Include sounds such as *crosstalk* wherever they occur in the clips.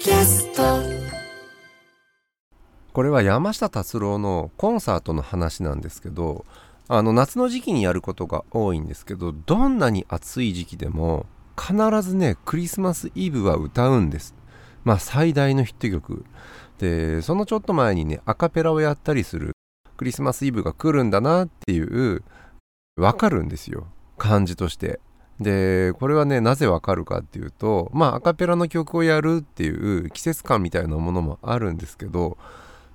キャスト。これは山下達郎のコンサートの話なんですけどあの夏の時期にやることが多いんですけどどんなに暑い時期でも必ずねクリスマスイブは歌うんです。まあ最大のヒット曲。でそのちょっと前にねアカペラをやったりするクリスマスイブが来るんだなっていうわかるんですよ。感じとして。でこれはねなぜわかるかっていうとまあアカペラの曲をやるっていう季節感みたいなものもあるんですけど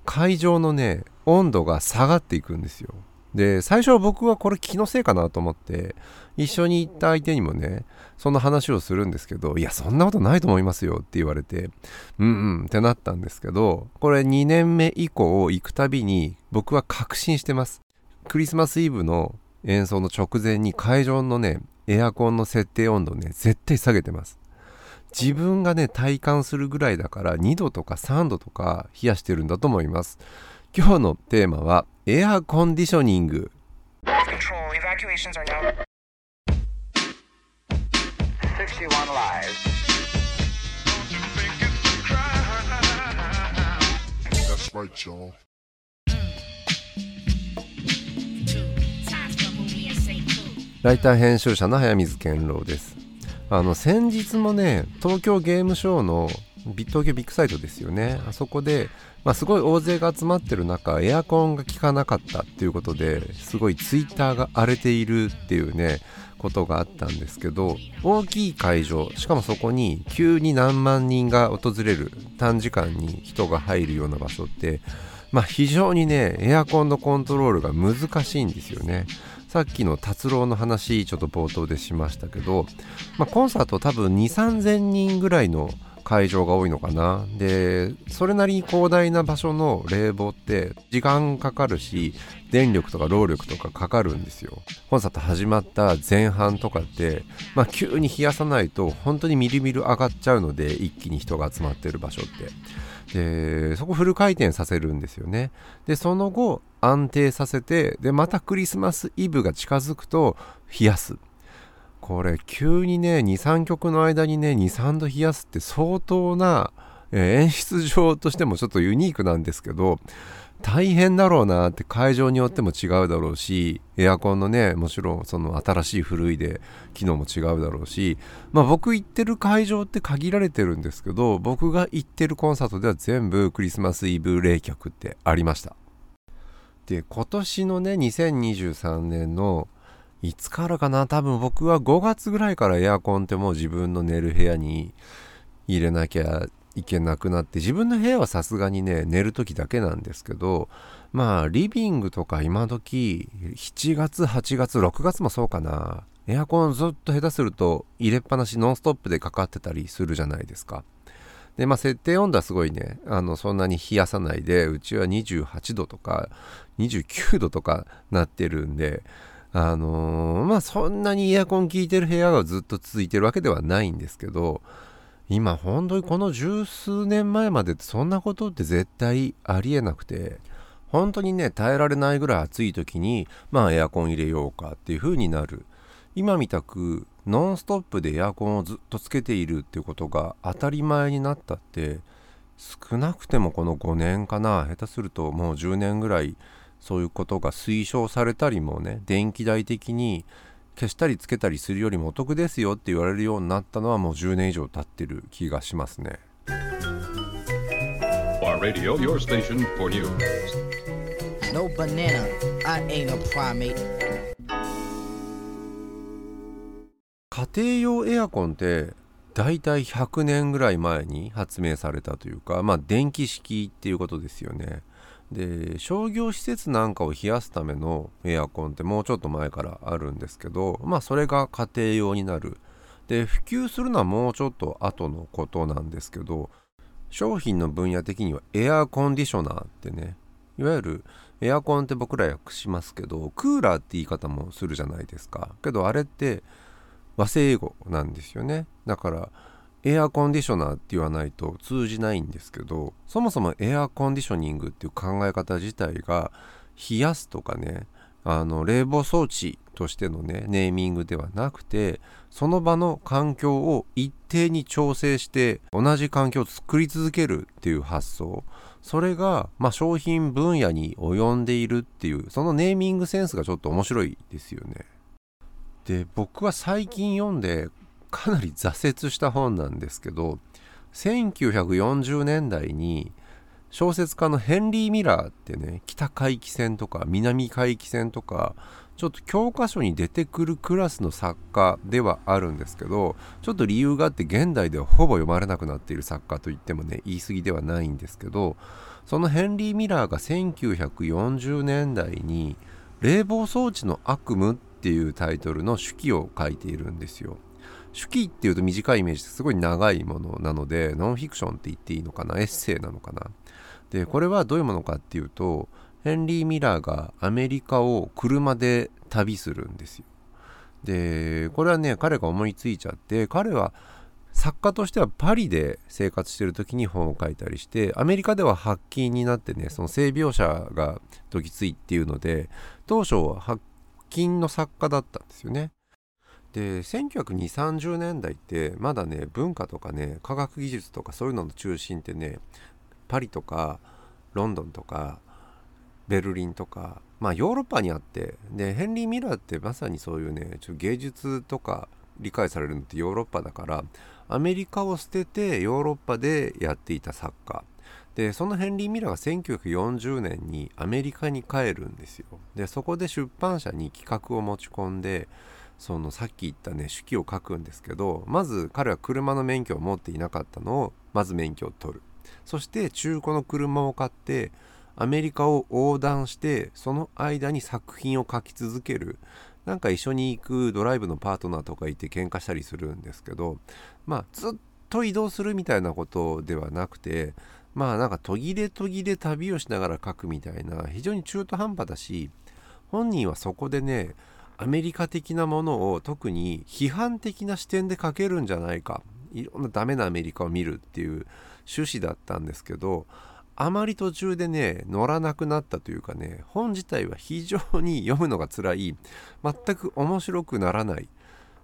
会場のね温度が下がっていくんですよ。で最初は僕はこれ気のせいかなと思って一緒に行った相手にもねその話をするんですけどいやそんなことないと思いますよって言われてうんうんってなったんですけどこれ2年目以降行くたびに僕は確信してます。クリスマスイブの演奏の直前に会場のねエアコンの設定温度ね絶対下げてます自分がね体感するぐらいだから2度とか3度とか冷やしてるんだと思います今日のテーマはエアコンディショニング Control, evacuations are now. 61 live. That's right, y'all. ライター編集者の早水健郎です。あの先日もね東京ゲームショウの東京ビッグサイトですよね。あそこで、まあ、すごい大勢が集まってる中エアコンが効かなかったっていうことですごいツイッターが荒れているっていうねことがあったんですけど大きい会場しかもそこに急に何万人が訪れる短時間に人が入るような場所ってまあ非常にねエアコンのコントロールが難しいんですよね。さっきの達郎の話ちょっと冒頭でしましたけど、まあ、コンサート多分2 3 0 0人ぐらいの会場が多いのかな。でそれなりに広大な場所の冷房って時間かかるし電力とか労力とかかかるんですよ。コンサート始まった前半とかって、まあ、急に冷やさないと本当にみるみる上がっちゃうので一気に人が集まってる場所って。でそこフル回転させるんですよね。でその後安定させてでまたクリスマスイブが近づくと冷やす。これ急にね23曲の間にね23度冷やすって相当な、えー演出上としてもちょっとユニークなんですけど大変だろうなって会場によっても違うだろうしエアコンのねもちろんその新しい古いで機能も違うだろうしまあ僕行ってる会場って限られてるんですけど僕が行ってるコンサートでは全部クリスマスイブ冷却ってありました。で今年のね2023年のいつからかな？多分僕は5月ぐらいからエアコンってもう自分の寝る部屋に入れなきゃいけなくなって自分の部屋はさすがにね寝る時だけなんですけどまあリビングとか今時7月8月6月もそうかな。エアコンずっと下手すると入れっぱなしノンストップでかかってたりするじゃないですか。でまあ設定温度はすごいねあのそんなに冷やさないでうちは28度とか29度とかなってるんであのーまあそんなにエアコン効いてる部屋がずっと続いてるわけではないんですけど今本当にこの十数年前までってそんなことって絶対ありえなくて本当にね耐えられないぐらい暑い時にまあエアコン入れようかっていう風になる。今みたくノンストップでエアコンをずっとつけているっていうことが当たり前になったって少なくてもこの5年かな下手するともう10年ぐらいそういうことが推奨されたりもね電気代的に消したりつけたりするよりもお得ですよって言われるようになったのはもう10年以上経ってる気がしますね Bar Radio, your station for news. No banana, I ain't a primate. 家庭用エアコンってだいたい100年ぐらい前に発明されたというかまあ電気式っていうことですよねで商業施設なんかを冷やすためのエアコンってもうちょっと前からあるんですけどまあそれが家庭用になる。で普及するのはもうちょっと後のことなんですけど商品の分野的にはエアコンディショナーってねいわゆるエアコンって僕ら訳しますけどクーラーって言い方もするじゃないですか。けどあれって和製英語なんですよね。だからエアコンディショナーって言わないと通じないんですけどそもそもエアコンディショニングっていう考え方自体が冷やすとかねあの冷房装置としてのねネーミングではなくてその場の環境を一定に調整して同じ環境を作り続けるっていう発想それが、まあ、商品分野に及んでいるっていうそのネーミングセンスがちょっと面白いですよね。で僕は最近読んでかなり挫折した本なんですけど1940年代に小説家のヘンリー・ミラーってね北回帰線とか南回帰線とかちょっと教科書に出てくるクラスの作家ではあるんですけどちょっと理由があって現代ではほぼ読まれなくなっている作家といってもね言い過ぎではないんですけどそのヘンリー・ミラーが1940年代に「冷房装置の悪夢」っていうタイトルの手記を書いているんですよ。手記っていうと短いイメージですごい長いものなのでノンフィクションって言っていいのかな？エッセイなのかな？でこれはどういうものかっていうとヘンリー・ミラーがアメリカを車で旅するんですよ。でこれはね彼が思いついちゃって彼は作家としてはパリで生活してる時に本を書いたりしてアメリカでは発禁になってねその性描写がどぎついっていうので当初は発禁の作家だったんですよね。で192030年代ってまだね文化とかね科学技術とかそういうのの中心ってねパリとかロンドンとかベルリンとかまあヨーロッパにあってでヘンリー・ミラーってまさにそういうねちょ芸術とか理解されるのってヨーロッパだからアメリカを捨ててヨーロッパでやっていた作家でそのヘンリー・ミラーが1940年にアメリカに帰るんですよ。でそこで出版社に企画を持ち込んでそのさっき言ったね手記を書くんですけどまず彼は車の免許を持っていなかったのをまず免許を取る。そして中古の車を買ってアメリカを横断してその間に作品を書き続ける。なんか一緒に行くドライブのパートナーとかいて喧嘩したりするんですけどまあずっと移動するみたいなことではなくてまあなんか途切れ途切れ旅をしながら書くみたいな非常に中途半端だし本人はそこでねアメリカ的なものを特に批判的な視点で書けるんじゃないか。いろんなダメなアメリカを見るっていう趣旨だったんですけどあまり途中でね乗らなくなったというかね本自体は非常に読むのが辛い。全く面白くならない。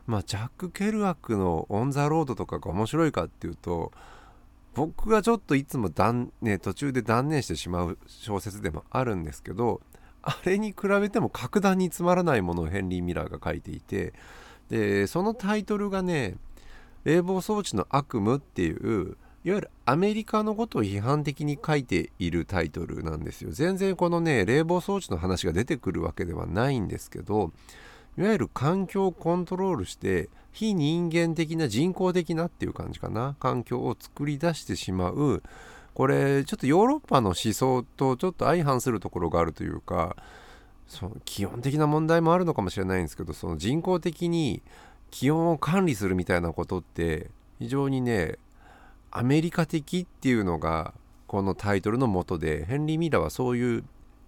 まあジャック・ケルアックの「オン・ザ・ロード」とかが面白いかっていうと僕がちょっといつも断、ね、途中で断念してしまう小説でもあるんですけどあれに比べても格段につまらないものをヘンリー・ミラーが書いていてでそのタイトルがね「冷房装置の悪夢」っていういわゆるアメリカのことを批判的に書いているタイトルなんですよ。全然このね、冷房装置の話が出てくるわけではないんですけど、いわゆる環境をコントロールして、非人間的な人工的なっていう感じかな、環境を作り出してしまう、これちょっとヨーロッパの思想とちょっと相反するところがあるというか、その基本的な問題もあるのかもしれないんですけど、その人工的に気温を管理するみたいなことって非常にねアメリカ的っていうのがこのタイトルの元でヘンリー・ミラーはそういう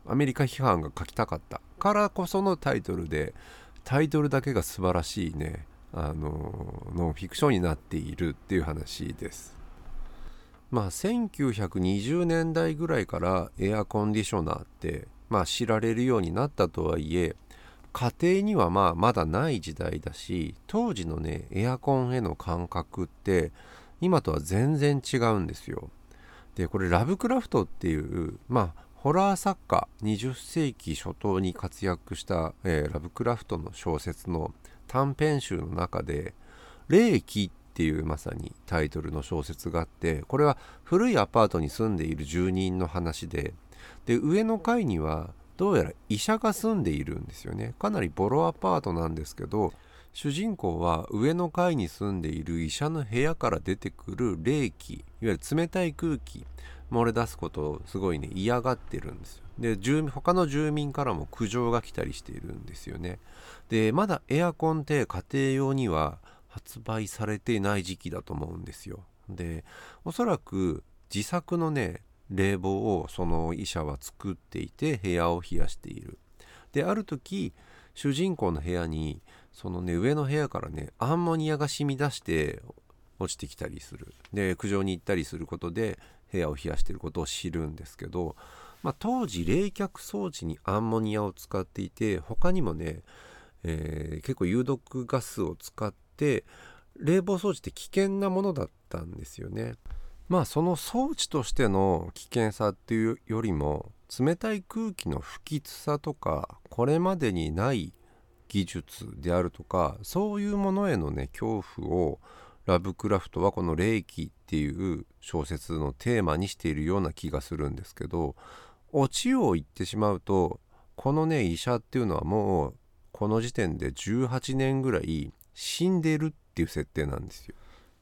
アメリカ批判が書きたかったからこそのタイトルでタイトルだけが素晴らしいねあのノンフィクションになっているっていう話です。まあ1920年代ぐらいからエアコンディショナーってまあ知られるようになったとはいえ家庭にはまあまだない時代だし当時のねエアコンへの感覚って今とは全然違うんですよ。でこれラブクラフトっていうまあホラー作家20世紀初頭に活躍した、えー、ラブクラフトの小説の短編集の中で「霊気」っていうまさにタイトルの小説があってこれは古いアパートに住んでいる住人の話でで上の階にはどうやら医者が住んでいるんですよね。かなりボロアパートなんですけど主人公は上の階に住んでいる医者の部屋から出てくる冷気いわゆる冷たい空気漏れ出すことをすごいね嫌がってるんですよ。で住他の住民からも苦情が来たりしているんですよね。でまだエアコンって家庭用には発売されてない時期だと思うんですよ。でおそらく自作のね冷房をその医者は作っていて部屋を冷やしている。である時主人公の部屋にそのね上の部屋からねアンモニアが染み出して落ちてきたりする。で苦情に行ったりすることで部屋を冷やしてることを知るんですけどまあ、当時冷却装置にアンモニアを使っていて他にもね、えー結構有毒ガスを使って冷房装置って危険なものだったんですよね。まあその装置としての危険さっていうよりも冷たい空気の不吉さとかこれまでにない技術であるとかそういうものへのね恐怖をラブクラフトはこの「霊気」っていう小説のテーマにしているような気がするんですけどオチを言ってしまうとこのね医者っていうのはもうこの時点で18年ぐらい死んでるっていう設定なんですよ。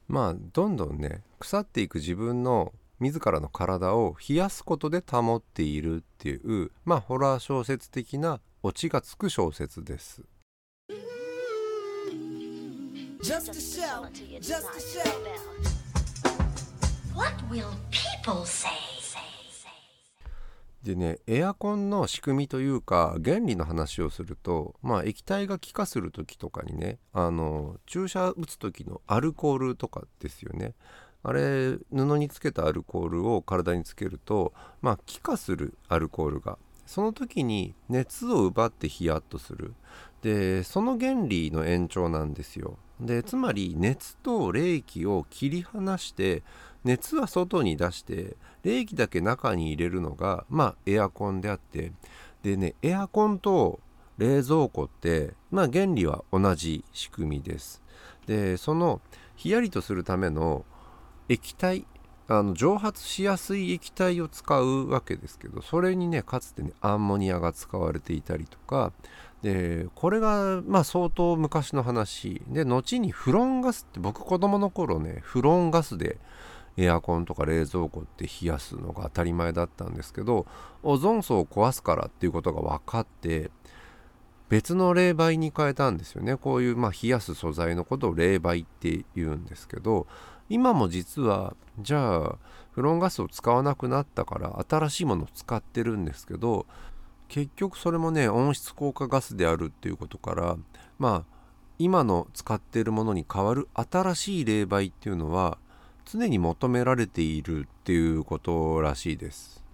まあどんどんね腐っていく自分の自らの体を冷やすことで保っているっていうまあホラー小説的なオチがつく小説です。Just a shell, just a shell. What will people say? でねエアコンの仕組みというか原理の話をするとまあ液体が気化する時とかにねあの注射打つ時のアルコールとかですよね。あれ布につけたアルコールを体につけるとまあ気化するアルコールがその時に熱を奪ってヒヤッとする。でその原理の延長なんですよ。でつまり熱と冷気を切り離して熱は外に出して冷気だけ中に入れるのがまあエアコンであってでねエアコンと冷蔵庫ってまあ原理は同じ仕組みです。でそのヒヤリとするための液体あの蒸発しやすい液体を使うわけですけどそれにねかつてねアンモニアが使われていたりとかでこれがまあ相当昔の話。で後にフロンガスって僕子供の頃ねフロンガスでエアコンとか冷蔵庫って冷やすのが当たり前だったんですけどオゾン層を壊すからっていうことが分かって別の冷媒に変えたんですよね。こういうまあ冷やす素材のことを冷媒って言うんですけど今も実はじゃあフロンガスを使わなくなったから新しいものを使ってるんですけど結局それもね温室効果ガスであるっていうことからまあ今の使っているものに代わる新しい冷媒っていうのは常に求められているっていうことらしいです。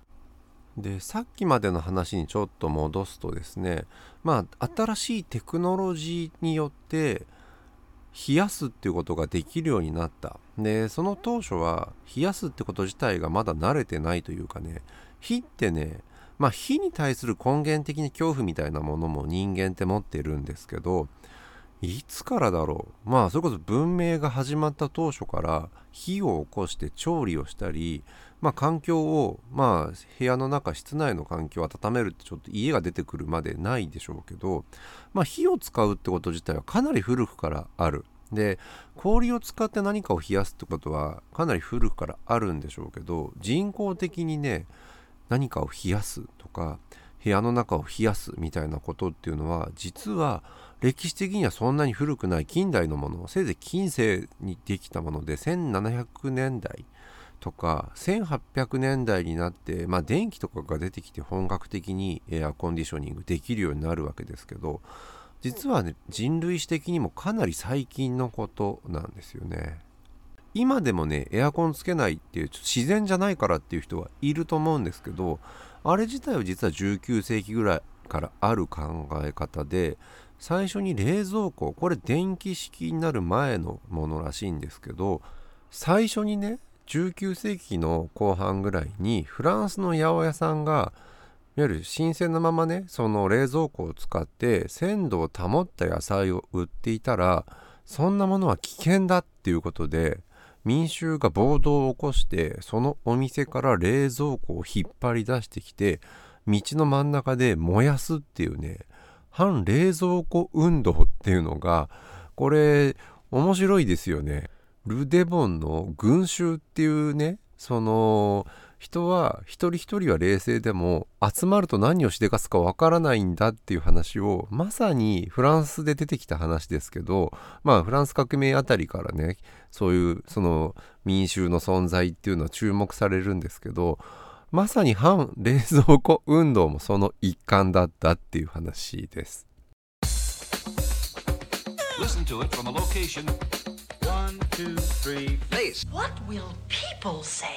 でさっきまでの話にちょっと戻すとですねまあ新しいテクノロジーによって冷やすっていうことができるようになったでその当初は冷やすってこと自体がまだ慣れてないというかね火ってねまあ火に対する根源的に恐怖みたいなものも人間って持ってるんですけどいつからだろう？まあそれこそ文明が始まった当初から火を起こして調理をしたりまあ環境をまあ部屋の中室内の環境を温めるってちょっと家が出てくるまでないでしょうけどまあ火を使うってこと自体はかなり古くからある。で氷を使って何かを冷やすってことはかなり古くからあるんでしょうけど人工的にね何かを冷やすとか部屋の中を冷やすみたいなことっていうのは実は歴史的にはそんなに古くない近代のものせいぜい近世にできたもので1700年代とか1800年代になって、まあ、電気とかが出てきて本格的にエアコンディショニングできるようになるわけですけど実はね人類史的にもかなり最近のことなんですよね。今でもねエアコンつけないっていう自然じゃないからっていう人はいると思うんですけどあれ自体は実は19世紀ぐらいからある考え方で最初に冷蔵庫これ電気式になる前のものらしいんですけど最初にね19世紀の後半ぐらいにフランスの八百屋さんがいわゆる新鮮なままねその冷蔵庫を使って鮮度を保った野菜を売っていたらそんなものは危険だっていうことで民衆が暴動を起こしてそのお店から冷蔵庫を引っ張り出してきて道の真ん中で燃やすっていうね反冷蔵庫運動っていうのがこれ面白いですよね。ルデボンの群衆っていうねその人は一人一人は冷静でも集まると何をしでかすかわからないんだっていう話をまさにフランスで出てきた話ですけどまあフランス革命あたりからねそういうその民衆の存在っていうのは注目されるんですけどまさに反冷蔵庫運動もその一環だったっていう話です。Listen to it from a location One, two, three, please. What will people say?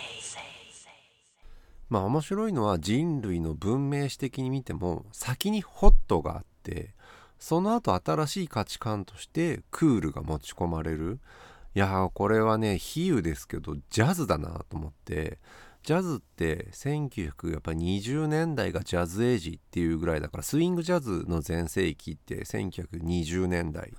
まあ面白いのは人類の文明史的に見ても先にホットがあってその後新しい価値観としてクールが持ち込まれるいやーこれはね比喩ですけどジャズだなと思ってジャズって1920年代がジャズエイジっていうぐらいだからスイングジャズの全盛期って1920年代。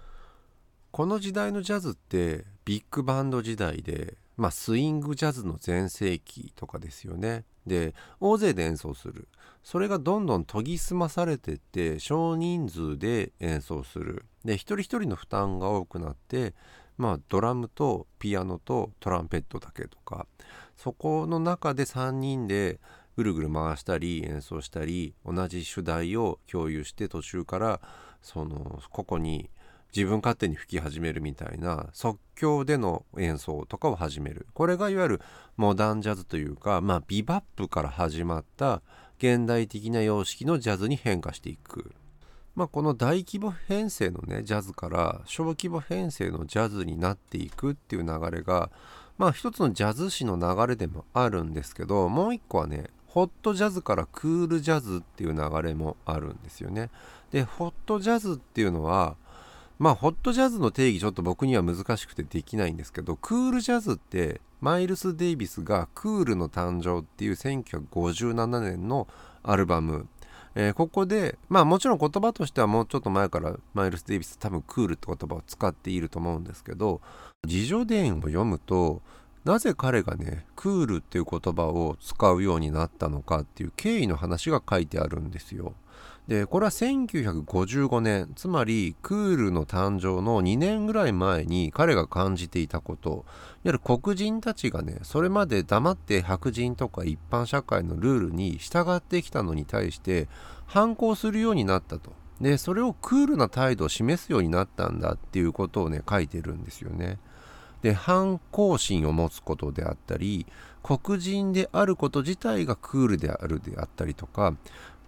この時代のジャズってビッグバンド時代でまあスイングジャズの全盛期とかですよね。で大勢で演奏する。それがどんどん研ぎ澄まされてって少人数で演奏する。で一人一人の負担が多くなってまあドラムとピアノとトランペットだけとか。そこの中で3人でぐるぐる回したり演奏したり同じ主題を共有して途中からそのここに自分勝手に吹き始めるみたいな即興での演奏とかを始める。これがいわゆるモダンジャズというかまあビバップから始まった現代的な様式のジャズに変化していく。まあ、この大規模編成のねジャズから小規模編成のジャズになっていくっていう流れがまあ一つのジャズ史の流れでもあるんですけどもう一個はねホットジャズからクールジャズっていう流れもあるんですよね。でホットジャズっていうのはまあホットジャズの定義ちょっと僕には難しくてできないんですけどクールジャズってマイルス・デイビスが「クールの誕生」っていう1957年のアルバムえー、ここでまあもちろん言葉としてはもうちょっと前からマイルス・デイビス多分クールって言葉を使っていると思うんですけど自叙伝を読むとなぜ彼がねクールっていう言葉を使うようになったのかっていう経緯の話が書いてあるんですよ。でこれは1955年つまりクールの誕生の2年ぐらい前に彼が感じていたこといわゆる黒人たちがねそれまで黙って白人とか一般社会のルールに従ってきたのに対して反抗するようになったとでそれをクールな態度を示すようになったんだっていうことをね書いてるんですよね。で反抗心を持つことであったり黒人であること自体がクールであるであったりとか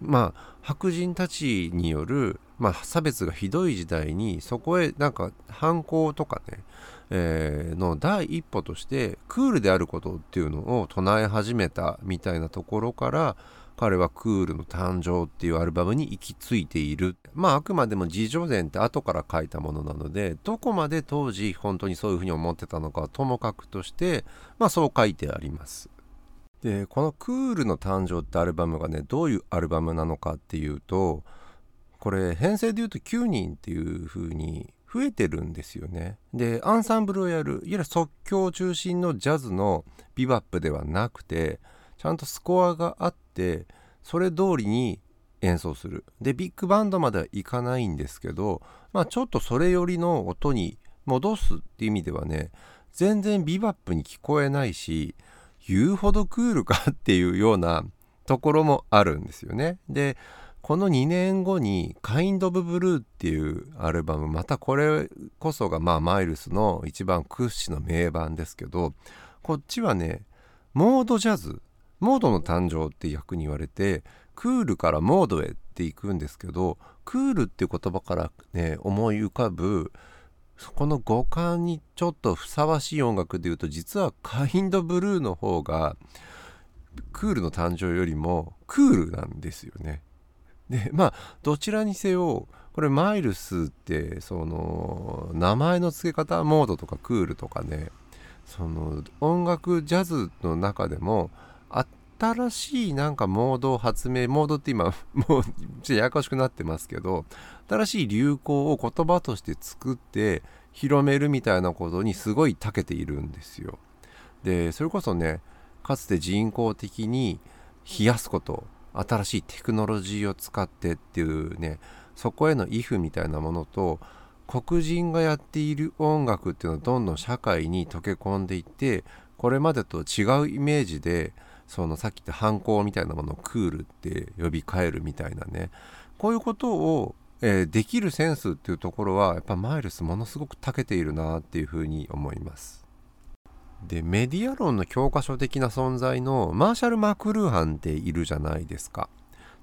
まあ白人たちによる、まあ、差別がひどい時代にそこへなんか反抗とかね、えー、の第一歩としてクールであることっていうのを唱え始めたみたいなところから彼はクールの誕生っていうアルバムに行き着いているまああくまでも自叙伝って後から書いたものなのでどこまで当時本当にそういうふうに思ってたのかはともかくとしてまあそう書いてありますでこの「クールの誕生」ってアルバムがねどういうアルバムなのかっていうとこれ編成で言うと9人っていう風に増えてるんですよね。でアンサンブルをやるいわゆる即興中心のジャズのビバップではなくてちゃんとスコアがあってそれ通りに演奏する。でビッグバンドまではいかないんですけどまあちょっとそれよりの音に戻すって意味ではね全然ビバップに聞こえないし言うほどクールかっていうようなところもあるんですよね。でこの2年後に「Kind of Blue」っていうアルバムまたこれこそがまあマイルスの一番屈指の名盤ですけどこっちはねモードジャズモードの誕生って逆に言われてクールからモードへっていくんですけどクールっていう言葉からね思い浮かぶそこの五感にちょっとふさわしい音楽でいうと実はカインドブルーの方がクールの誕生よりもクールなんですよね。でまあどちらにせよこれマイルスってその名前の付け方モードとかクールとかねその音楽ジャズの中でも新しいなんかモードを発明モードって今 *laughs* もうちょっとややこしくなってますけど新しい流行を言葉として作って広めるみたいなことにすごい長けているんですよ。でそれこそねかつて人工的に冷やすこと新しいテクノロジーを使ってっていうねそこへのイフみたいなものと黒人がやっている音楽っていうのをどんどん社会に溶け込んでいってこれまでと違うイメージでそのさっき言った反抗みたいなものをクールって呼び換えるみたいなね。こういうことを、えー、できるセンスっていうところはやっぱマイルスものすごく長けているなっていうふうに思います。でメディア論の教科書的な存在のマーシャル・マクルーハンっているじゃないですか。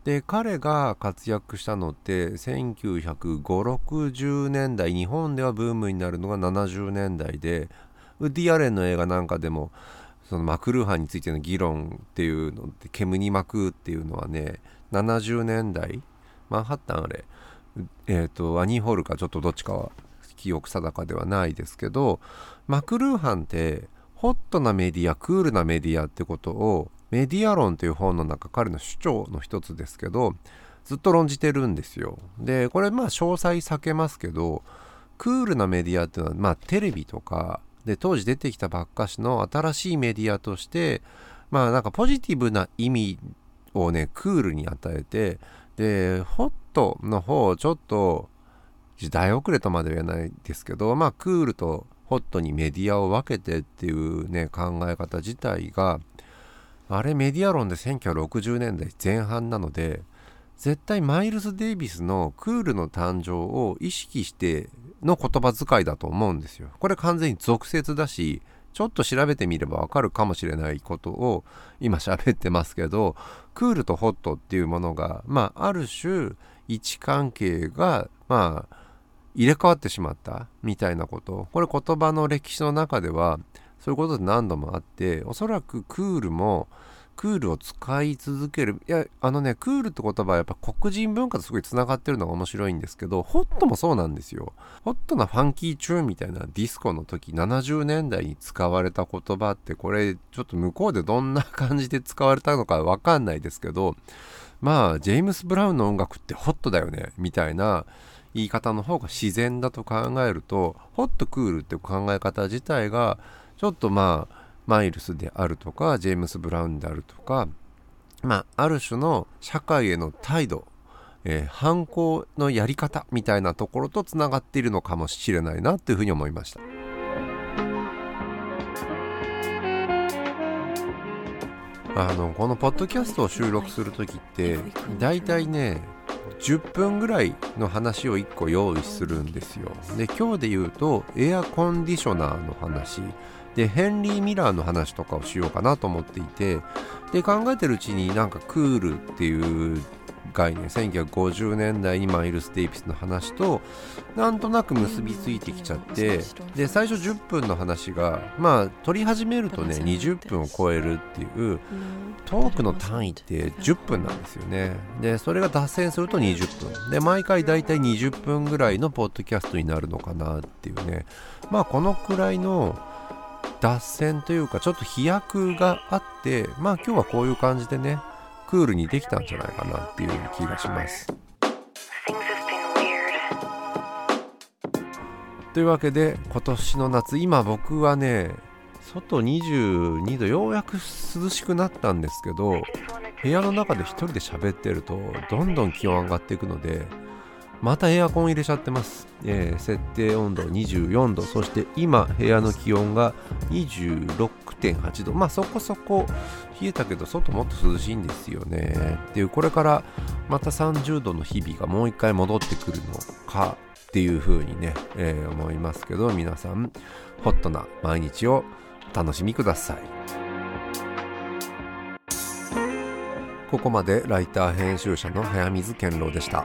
で彼が活躍したのって195060年代日本ではブームになるのが70年代でウッディ・アレンの映画なんかでもそのマクルーハンについての議論っていうので煙に巻くっていうのはね70年代マンハッタンあれえっ、とアニーホールかちょっとどっちかは記憶定かではないですけどマクルーハンってホットなメディアクールなメディアってことをメディア論という本の中彼の主張の一つですけどずっと論じてるんですよ。でこれまあ詳細避けますけどクールなメディアっていうのはまあテレビとかで当時出てきたばっかしの新しいメディアとしてまあなんかポジティブな意味をねクールに与えてでホットの方をちょっと時代遅れとまでは言えないですけどまあクールとホットにメディアを分けてっていうね考え方自体があれメディア論で1960年代前半なので絶対マイルス・デイビスのクールの誕生を意識しての言葉遣いだと思うんですよ。これ完全に俗説だしちょっと調べてみればわかるかもしれないことを今喋ってますけどクールとホットっていうものがまあある種位置関係がまあ入れ替わってしまったみたいなことこれ言葉の歴史の中ではそういうことで何度もあっておそらくクールもクールを使い続ける。いやあのねクールって言葉はやっぱ黒人文化とすごいつながってるのが面白いんですけどホットもそうなんですよ。ホットなファンキーチューンみたいなディスコの時70年代に使われた言葉ってこれちょっと向こうでどんな感じで使われたのかわかんないですけどまあジェームス・ブラウンの音楽ってホットだよねみたいな言い方の方が自然だと考えるとホットクールって考え方自体がちょっとまあマイルスであるとかジェームス・ブラウンであるとかまあある種の社会への態度、えー、反抗のやり方みたいなところとつながっているのかもしれないなというふうに思いました。あのこのポッドキャストを収録する時ってだいたいね10分ぐらいの話を1個用意するんですよで今日で言うとエアコンディショナーの話でヘンリー・ミラーの話とかをしようかなと思っていてで考えてるうちになんかクールっていう概念1950年代にマイルス・デイビスの話となんとなく結びついてきちゃってで最初10分の話がまあ撮り始めるとね20分を超えるっていうトークの単位って10分なんですよね。でそれが脱線すると20分。で毎回だいたい20分ぐらいのポッドキャストになるのかなっていうね。まあこのくらいの脱線というかちょっと飛躍があってまあ今日はこういう感じでねクールにできたんじゃないかなっていう気がします。というわけで今年の夏今僕はね外22度ようやく涼しくなったんですけど部屋の中で一人で喋ってるとどんどん気温上がっていくのでまたエアコン入れちゃってます、えー設定温度24度。そして今部屋の気温が26.8度。まあそこそこ冷えたけど外もっと涼しいんですよね。っていうこれからまた30度の日々がもう一回戻ってくるのかっていう風にね、えー思いますけど皆さんホットな毎日を楽しみください。ここまでライター編集者の早水健郎でした。